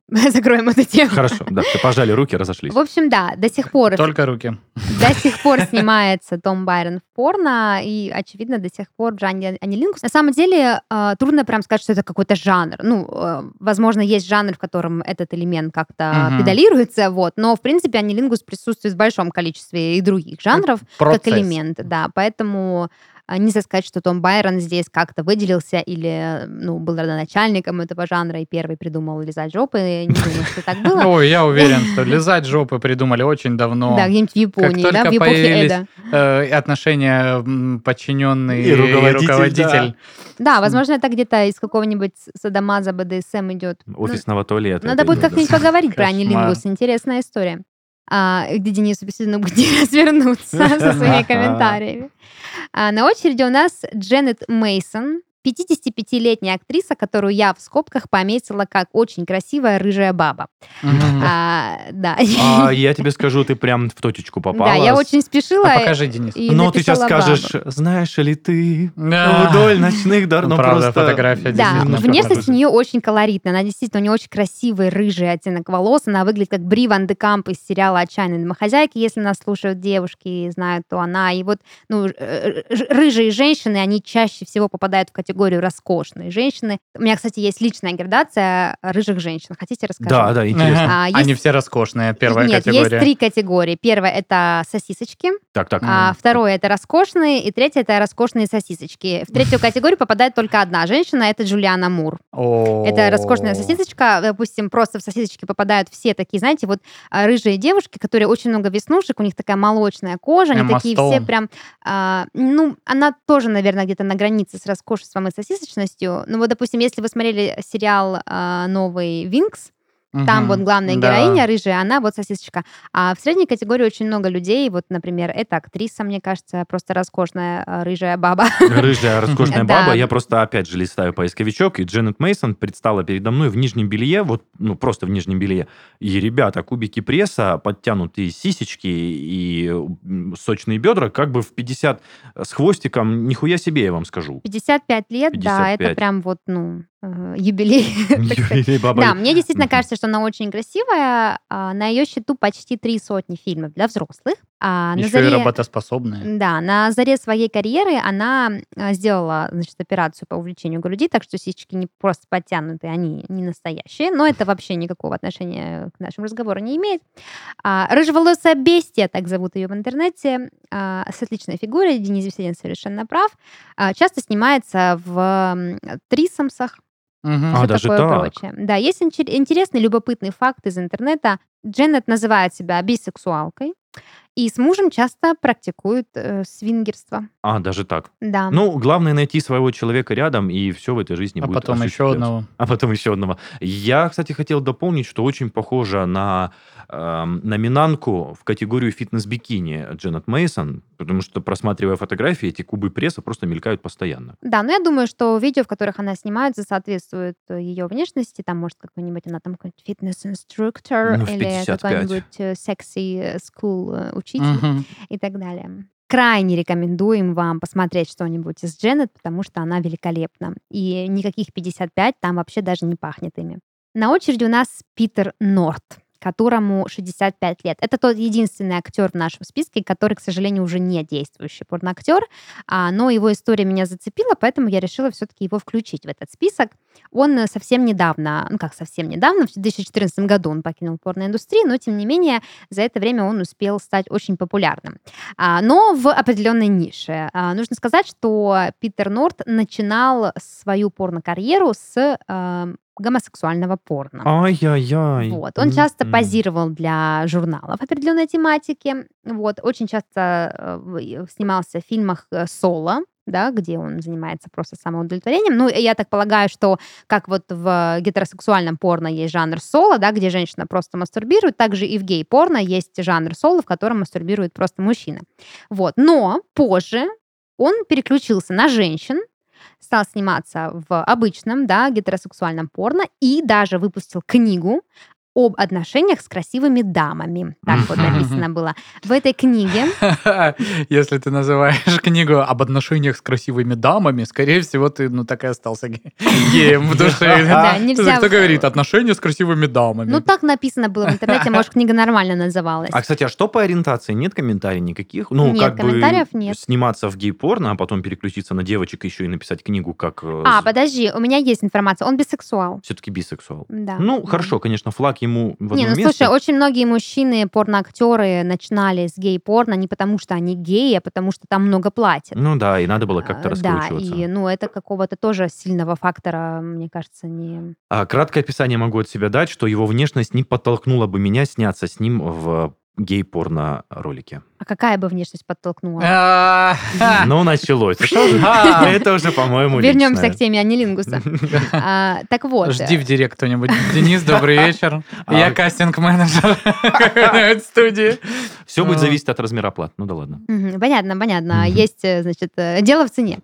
закроем эту тему. Хорошо, да, пожали руки, разошлись. В общем, да, до сих пор Только руки. до сих пор снимается Том Байрон в порно, и, очевидно, до сих пор в жанре анилингус. На самом деле, э, трудно прям сказать, что это какой-то жанр. Ну, э, возможно, есть жанр, в котором этот элемент как-то Мгм. педалируется, вот, но, в принципе, анилингус присутствует в большом количестве и других жанров, как Процесс. элемент, да, поэтому а, нельзя сказать, что Том Байрон здесь как-то выделился или, ну, был родоначальником этого жанра и первый придумал лизать жопы. Не думаю, что так было. Ой, я уверен, что лизать жопы придумали очень давно. Да, где-нибудь в Японии, да, только в эпохе появились. Э, отношения подчиненный И и руководитель, руководитель. Да, возможно, это где-то из какого-нибудь Садамаза БДСМ идет. Ну, Офисного туалета. Надо будет как-нибудь да. поговорить про анилингус. Интересная история. А, где Денису действительно где развернуться со своими комментариями. А, на очереди у нас Дженнет Мейсон, 55-летняя актриса, которую я в скобках пометила как очень красивая рыжая баба. А, да. А я тебе скажу, ты прям в точечку попала. Да, я очень спешила. А покажи, Денис. Но ты сейчас скажешь, баба. знаешь ли ты Да. вдоль ночных дор... Ну, Правда, просто... фотография Да, действительно внешность похожа. у нее очень колоритная. Она действительно, у нее очень красивый рыжий оттенок волос. Она выглядит как Бри Ван де Камп из сериала «Отчаянные домохозяйки». Если нас слушают девушки и знают, то она. И вот ну, э, рыжие женщины, они чаще всего попадают в категорию роскошные женщины. У меня, кстати, есть личная градация рыжих женщин. Хотите рассказать? Да, да, интересно. А, есть- Они все роскошные, первая Нет, категория. есть три категории. Первая — это сосисочки. Так, так. А второе это роскошные, и третье это роскошные сосисочки. В третью категорию попадает только одна женщина, это Джулиана Мур. Это роскошная сосисочка. Допустим, просто в сосисочки попадают все такие, знаете, вот а, рыжие девушки, которые очень много веснушек, у них такая молочная кожа, они такие все прям... а, ну, она тоже, наверное, где-то на границе с роскошеством и сосисочностью. Ну вот, допустим, если вы смотрели сериал а, новый «Винкс», там вот главная героиня рыжая, она вот сосисочка. А в средней категории очень много людей. Вот, например, эта актриса, мне кажется, просто роскошная а, рыжая баба. Рыжая, роскошная Да. баба. Я просто, опять же, листаю поисковичок, и Дженнет Мейсон предстала передо мной в нижнем белье, вот, ну, просто в нижнем белье. И, ребята, кубики пресса, подтянутые сисечки и сочные бедра, как бы в 50 с хвостиком, нихуя себе, я вам скажу. 55 лет, да, это 55. прям вот, ну, э, юбилей. Юрий Баба- Да, мне действительно кажется, что она очень красивая. А, На ее счету почти три сотни фильмов для взрослых. А на Еще и заре- работоспособные. Да, на заре своей карьеры она а, сделала, значит, операцию по увеличению груди, так что сисечки не просто подтянутые, они не настоящие, но это вообще никакого отношения к нашему разговору не имеет. А, рыжеволосая бестия, так зовут ее в интернете, а, с отличной фигурой, Денис Веселин совершенно прав, а, часто снимается в трисомсах, Мгм. А, всё даже такое так? прочее. Да, есть интересный, любопытный факт из интернета. Дженнет называет себя бисексуалкой, и с мужем часто практикует э, свингерство. А, даже так. Да. Ну, главное найти своего человека рядом, и все в этой жизни А будет потом еще одного. А потом еще одного. Я, кстати, хотел дополнить, что очень похоже на эм, номинантку в категорию фитнес-бикини Дженнет Мейсон, потому что, просматривая фотографии, эти кубы пресса просто мелькают постоянно. Да, но я думаю, что видео, в которых она снимается, соответствует э, ее внешности. Там, может, какой-нибудь она там какой-нибудь фитнес-инструктор Ну, или 55. какой-нибудь э, секси скул учитель Мгм. и так далее. Крайне рекомендуем вам посмотреть что-нибудь из Дженнет, потому что она великолепна. И никаких 55 там вообще даже не пахнет ими. На очереди у нас Питер Норт. Которому 65 лет. Это тот единственный актер в нашем списке, который, к сожалению, уже не действующий порноактер, а, но его история меня зацепила, поэтому я решила все-таки его включить в этот список. Он э, совсем недавно, ну как совсем недавно, в 2014 году он покинул порноиндустрию, но тем не менее за это время он успел стать очень популярным. А, но в определенной нише. А, нужно сказать, что Питер Норт начинал свою порнокарьеру с а, гомосексуального порно. Ай-яй-яй. Вот. Он часто М-м. позировал для журналов определенной тематики. Вот. Очень часто э, снимался в фильмах э, соло, да, где он занимается просто самоудовлетворением. Ну, я так полагаю, что как вот в гетеросексуальном порно есть жанр соло, да, где женщина просто мастурбирует, также и в гей-порно есть жанр соло, в котором мастурбирует просто мужчина. Вот. Но позже он переключился на женщин, стал сниматься в обычном, да, гетеросексуальном порно и даже выпустил книгу об отношениях с красивыми дамами. Так вот написано было. В этой книге Если ты называешь книгу об отношениях с красивыми дамами, скорее всего, ты, ну, так и остался ге- геем в душе. Да, нельзя- Кто говорит отношения с красивыми дамами? Ну, так написано было в интернете, может, книга нормально называлась. А, кстати, а что по ориентации? Нет комментариев никаких? Ну, Нет, как бы комментариев нет. сниматься в гей-порно, а потом переключиться на девочек еще и написать книгу как... э, А, подожди, у меня есть информация. Он бисексуал. Все-таки бисексуал. Да. Ну, хорошо, конечно, флаг ему в одно Не, ну место. слушай, очень многие мужчины, порноактеры, начинали с гей-порно не потому, что они геи, а потому, что там много платят. Ну да, и надо было как-то А, Да, раскручиваться. и ну это какого-то тоже сильного фактора, мне кажется, не... А краткое описание могу от себя дать, что его внешность не подтолкнула бы меня сняться с ним в гей-порно ролике. А какая бы внешность подтолкнула? Ну, началось. Это уже- по-моему, Вернемся личное. к теме анилингуса. А, Так вот. Жди в директ кто-нибудь. Денис, добрый вечер. А. Я кастинг-менеджер студии. Все будет А. зависеть от размера плат. Ну да ладно. Понятно, понятно. Есть, э, значит, э, дело в цене.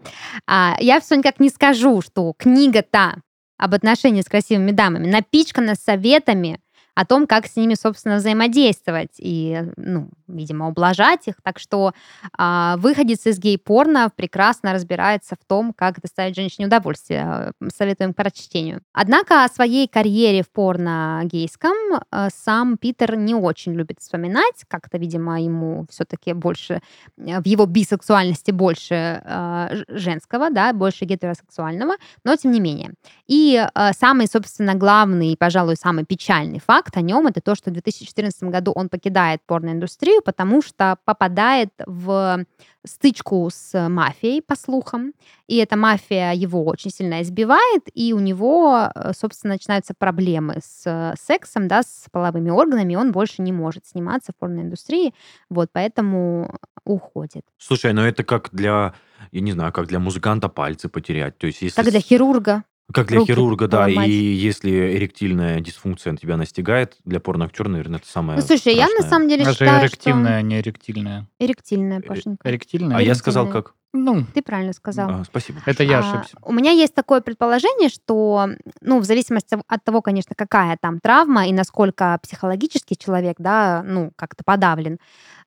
А, Я все никак не скажу, что книга-то об отношении с красивыми дамами напичкана советами о том, как с ними, собственно, взаимодействовать. И, ну, видимо, ублажать их. Так что а, выходец из гей-порно прекрасно разбирается в том, как доставить женщине удовольствие. Э, Советуем к прочтению. Однако о своей карьере в порно гейском э, сам Питер не очень любит вспоминать. Как-то, видимо, ему все-таки больше э, в его бисексуальности больше э, женского, да, больше гетеросексуального, но тем не менее. И э, самый, собственно, главный, и, пожалуй, самый печальный факт о нем это то, что в 2014 году он покидает порноиндустрию, потому что попадает в стычку с мафией, по слухам, и эта мафия его очень сильно избивает, и у него, э, собственно, начинаются проблемы с сексом, да, с половыми органами, он больше не может сниматься в порноиндустрии, вот, поэтому уходит. Слушай, ну это как для, я не знаю, как для музыканта пальцы потерять. То есть если... Как для хирурга. Как для руки хирурга, да. поломать. И если эректильная дисфункция тебя настигает, для порноактера, наверное, это самое Ну, слушай, я на страшное. самом деле Даже считаю, эрективная, а не эректильная. что... Эректильная, Пашенька. Эректильная? А я сказал эректильная. как? Ну, Ты правильно сказал. А, спасибо. это я А, ошибся. У меня есть такое предположение, что, ну, в зависимости от того, конечно, какая там травма и насколько психологически человек, да, ну, как-то подавлен,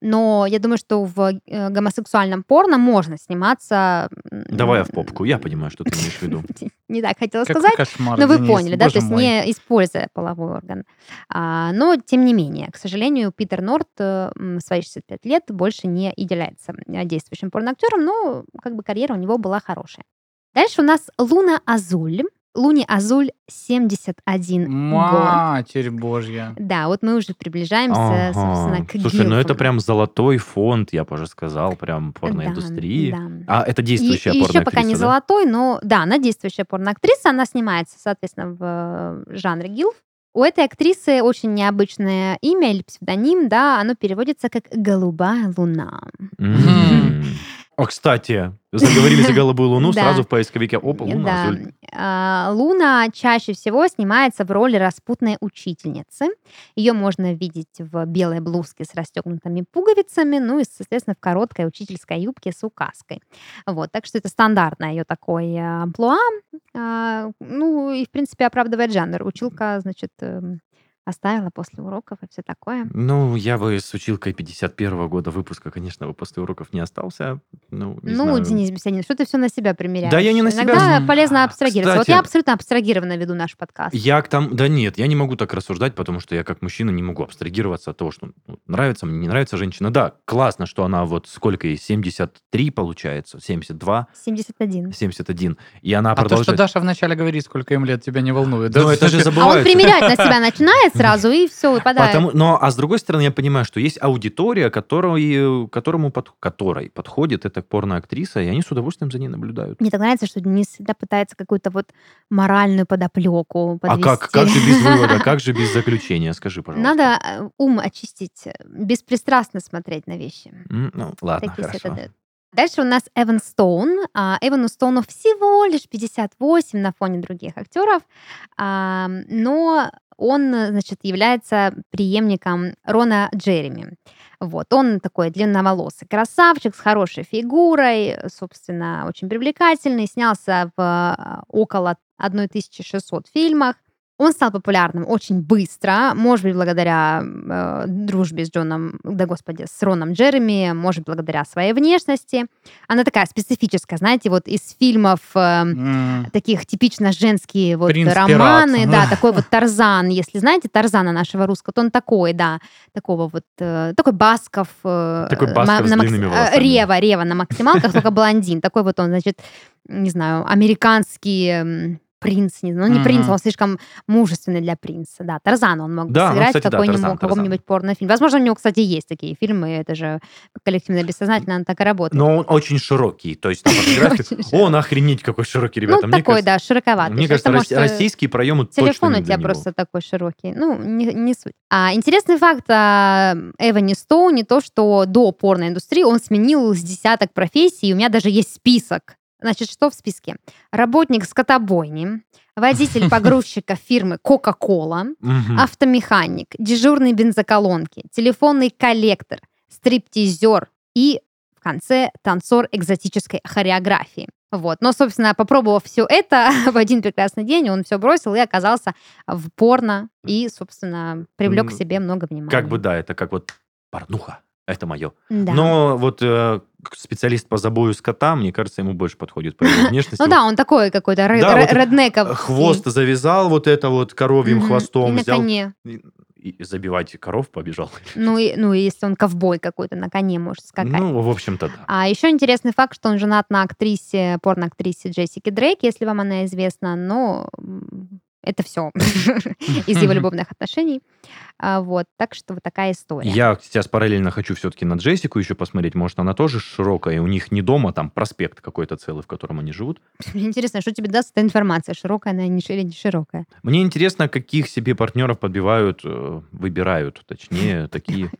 но я думаю, что в э, гомосексуальном порно можно сниматься... Давай я в попку. Я понимаю, что ты имеешь в виду. Не так хотела сказать. кошмар, Но вы поняли, да, то есть не используя половой орган. А, но, тем не менее, к сожалению, Питер Норт э, в свои 65 лет больше не является действующим порноактером, но как бы карьера у него была хорошая. Дальше у нас Луна Азуль. Луне Азуль 71 год. Матерь божья. Да, вот мы уже приближаемся, собственно, Ага. к Слушай, ну это гилфам. прям золотой фонд, я бы уже сказал, прям Да, порноиндустрии. да. А это действующая и, еще пока не да? золотой, но да, она действующая порноактриса, она снимается, соответственно, в э, жанре гилф. У этой актрисы очень необычное имя или псевдоним, да, оно переводится как «Голубая луна». М. О, кстати, заговорили за голубую луну, сразу в поисковике, опа, луна, Да. А, Луна чаще всего снимается в роли распутной учительницы. Ее можно видеть в белой блузке с расстегнутыми пуговицами, ну и, соответственно, в короткой учительской юбке с указкой. Вот, так что это стандартное ее такое э, амплуа. А, Ну и, в принципе, оправдывает жанр. Училка, значит, эм, оставила после уроков и все такое. Ну, я бы с училкой 51 года выпуска, конечно, бы после уроков не остался. Ну, не Ну, знаю. Денис Беседин, что ты все на себя примеряешь? Да я не на себя. Иногда полезно абстрагироваться. Вот кстати- я абсолютно абстрагированно веду наш подкаст. Я к тому... Да нет, я не могу так рассуждать, потому что я как мужчина не могу абстрагироваться от того, что ну, нравится мне, не нравится женщина. Да, классно, что она вот сколько ей, 73 получается, 72, 71. 71. И она А то, что продолжает... Даша вначале говорит, сколько им лет, тебя не волнует. Ну, это же А он забывается. примерять на себя начинает сразу и все, выпадает. Потому, но, а с другой стороны, я понимаю, что есть аудитория, которой, которому под, которой подходит эта порноактриса, и они с удовольствием за ней наблюдают. Мне так нравится, что Денис всегда пытается какую-то вот моральную подоплеку А подвести. как, как же без вывода, как же без заключения, скажи, пожалуйста. Надо э, ум очистить, э, беспристрастно смотреть на вещи. Ну, ладно, Такие хорошо. советы. Дальше у нас Эван Стоун. А, Эвану Стоуну всего лишь 58 на фоне других актеров, А, но он, э, значит, является преемником Рона Джереми. Вот, он такой длинноволосый красавчик с хорошей фигурой, собственно, очень привлекательный, снялся в а, около 1600 фильмах. Он стал популярным очень быстро, может быть, благодаря э, дружбе с Джоном, да господи, с Роном Джереми, может, благодаря своей внешности. Она такая специфическая, знаете, вот из фильмов э, М, таких типично женские вот Принц-пират. романы, да, такой вот Тарзан, если знаете Тарзана нашего русского, то он такой, да, такого вот, э, такой Басков. э, Такой ма- Басков с на макс- длинными э, волосами. Рева, Рева на максималках, только блондин. Такой вот он, значит, не знаю, американский принц, не ну не принц, он слишком мужественный для принца, да. Тарзана он мог Да, ну, сыграть кстати, в да, какой-нибудь, Тарзан, Тарзан. каком-нибудь порнофильме. Возможно, у него, кстати, есть такие фильмы, это же коллективно бессознательно, она так и работает. Но он очень широкий, то есть. Он охренеть какой широкий, ну, ребята. Мне такой, да, широковатый. Мне кажется, российские проемы точно Телефон у тебя просто такой широкий. Ну, не, суть. А, интересный факт о Эване Стоуне то, что до порноиндустрии он сменил с десяток профессий. У меня даже есть список. Значит, что в списке? Работник скотобойни, водитель погрузчика фирмы Coca-Cola, автомеханик, дежурный бензоколонки, телефонный коллектор, стриптизер и в конце танцор экзотической хореографии. Вот. Но, собственно, попробовав все это, в один прекрасный день он все бросил и оказался в порно и, собственно, привлек к себе много внимания. Как бы, да, это как вот порнуха. Это мое. Да. Но вот э, специалист по забою скота, мне кажется, ему больше подходит по его внешности. Ну да, он такой какой-то ре- Да, ре- вот реднековский. Хвост завязал вот это вот коровьим хвостом, взял забивать коров побежал. Ну, и, ну, если он ковбой какой-то, на коне может скакать. Ну, в общем-то, да. А еще интересный факт, что он женат на актрисе, порноактрисе Джессики Дрейк, если вам она известна, но это все из его любовных отношений. А, Вот, так что вот такая история. Я сейчас параллельно хочу все-таки на Джессику еще посмотреть. Может, она тоже широкая, у них не дома, там проспект какой-то целый, в котором они живут. Мне интересно, что тебе даст эта информация, широкая она не или не широкая. Мне интересно, каких себе партнеров подбивают, э, выбирают, точнее, такие.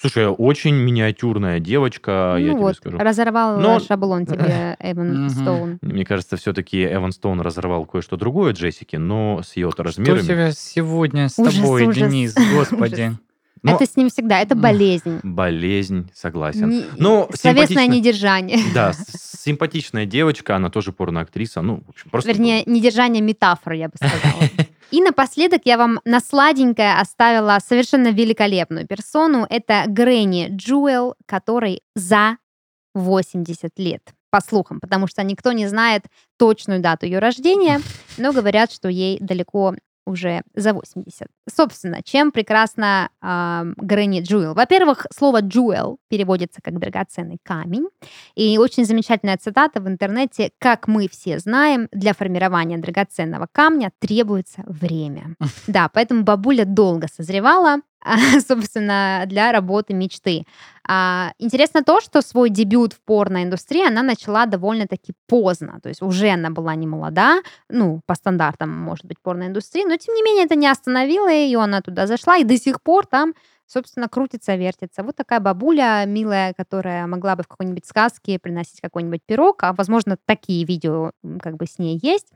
Слушай, очень миниатюрная девочка, я ну тебе вот, скажу. разорвал Но- шаблон тебе Эван. Стоун. Мне кажется, все-таки Эван Стоун разорвал кое-что другое Джессики, но с ее Что размерами. тебя сегодня с Ужас, тобой, ужас, Денис, господи? ужас. Но Это с ним всегда, это болезнь. болезнь, согласен. Не- Ну, словесное недержание. Да, симпатичная девочка, она тоже порноактриса. Ну, в общем, просто... Вернее, недержание метафоры, я бы сказала. И напоследок я вам на сладенькое оставила совершенно великолепную персону. Это Грэнни Джуэл, которой за 80 лет, по слухам, потому что никто не знает точную дату ее рождения, но говорят, что ей далеко уже за 80. Собственно, чем прекрасна а, Грэнни Джуэл? Во-первых, слово «джуэл» переводится как «драгоценный камень», и очень замечательная цитата в интернете. Как мы все знаем, для формирования драгоценного камня требуется время. Да, поэтому бабуля долго созревала, собственно, для работы мечты. А, интересно то, что свой дебют в порноиндустрии она начала довольно-таки поздно. То есть уже она была не молода, ну, по стандартам, может быть, порноиндустрии, но тем не менее это не остановило ее, она туда зашла, и до сих пор там собственно, крутится, вертится. Вот такая бабуля милая, которая могла бы в какой-нибудь сказке приносить какой-нибудь пирог, а, возможно, такие видео как бы с ней есть.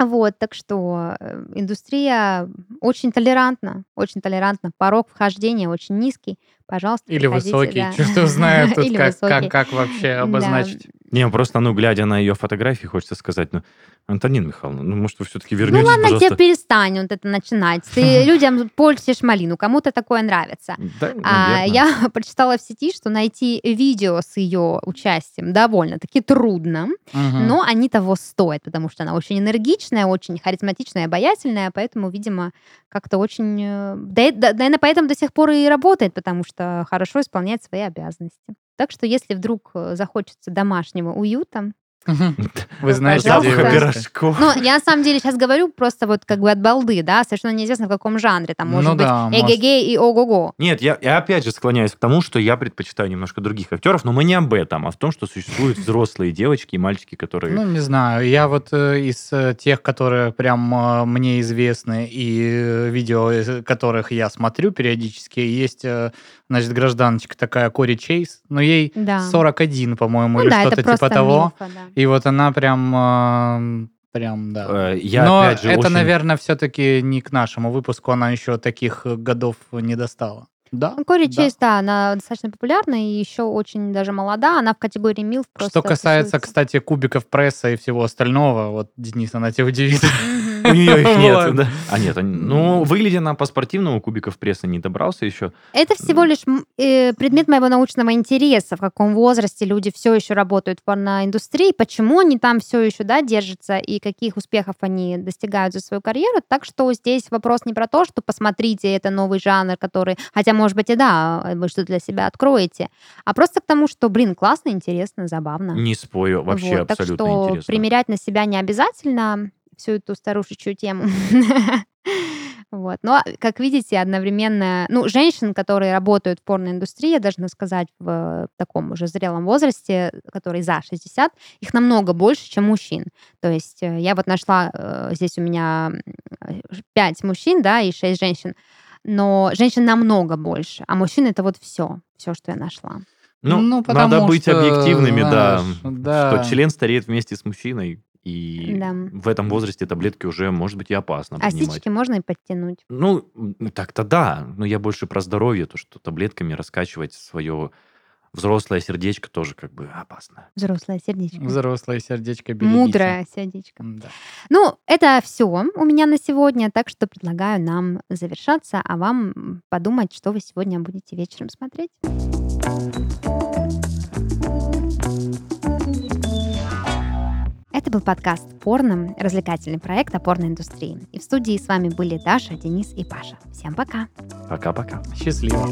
Вот, так что э, индустрия очень толерантна, очень толерантна. Порог вхождения очень низкий. Пожалуйста, Или высокий. да. Черт его знает тут, как, как, как вообще Да. обозначить. Не, просто, ну, глядя на ее фотографии, хочется сказать, ну, Антонина Михайловна, ну, может, вы все-таки Ну вернетесь, ладно, пожалуйста. тебе перестань вот это начинать. Ты людям пользуешь малину, кому-то такое нравится. Да, А, я прочитала в сети, что найти видео с ее участием довольно-таки трудно, но они того стоят, потому что она очень энергичная, очень харизматичная, обаятельная, поэтому, видимо, как-то очень... э, Да, да, наверное, поэтому до сих пор и работает, потому что хорошо исполняет свои обязанности. Так что, если вдруг э, захочется домашнего уюта. Вы знаете, где пирожков. Ну, я на самом деле сейчас говорю просто вот как бы от балды, да, совершенно неизвестно в каком жанре. Там может Ну быть да, может. эгегей и ого-го. Нет, я, я опять же склоняюсь к тому, что я предпочитаю немножко других актеров, но мы не об этом, а в том, что существуют взрослые девочки и мальчики, которые... Ну, не знаю. Я вот э, из э, тех, которые прям э, мне известны, и видео, которых я смотрю периодически, есть, значит, гражданочка такая Кори Чейз, но ей Да. 41, по-моему, Ну или да, что-то типа того. милфа, да. И вот она прям... Прям, да. э, я Но опять же это, очень- наверное, все-таки не к нашему выпуску, она еще таких э, годов не достала. Да? Ну, Кори да. Чейз, да, она достаточно популярна и еще очень даже молода. Она в категории милф просто Что касается, тусуется. кстати, кубиков пресса и всего остального, вот, Денис, она тебя удивит. Мгм. У нее их нет, да. А нет, они- ну, выглядя она по-спортивному, кубиков пресса не добрался еще. Это всего лишь м, э, предмет моего научного интереса, в каком возрасте люди все еще работают в порноиндустрии, почему они там все еще да, держатся и каких успехов они достигают за свою карьеру. Так что здесь вопрос не про то, что посмотрите, это новый жанр, который, хотя, может быть, и да, вы что-то для себя откроете, а просто к тому, что, блин, классно, интересно, забавно. Не спою, вообще Вот, так абсолютно что интересно. примерять на себя не обязательно всю эту старушечью тему. Вот. Но, как видите, одновременно... Ну, женщин, которые работают в порноиндустрии, я должна сказать, в таком уже зрелом возрасте, которые за 60, их намного больше, чем мужчин. То есть э, я вот нашла, э, здесь у меня 5 мужчин, да, и 6 женщин, но женщин намного больше, а мужчин это вот все, все, что я нашла. Ну, Ну, надо быть что, объективными, да, знаешь, да. Что член стареет вместе с мужчиной, и Да. в этом возрасте таблетки уже, может быть, и опасно А принимать. стички можно и подтянуть. Ну, так-то да, но я больше про здоровье, то, что таблетками раскачивать свое взрослое сердечко тоже как бы опасно. Взрослое сердечко. Взрослое сердечко берегите. Мудрое сердечко. Да. Ну, это все у меня на сегодня, так что предлагаю нам завершаться, а вам подумать, что вы сегодня будете вечером смотреть. Это был подкаст «Порно», развлекательный проект о порноиндустрии. И в студии с вами были Даша, Денис и Паша. Всем пока! Пока-пока. Счастливо.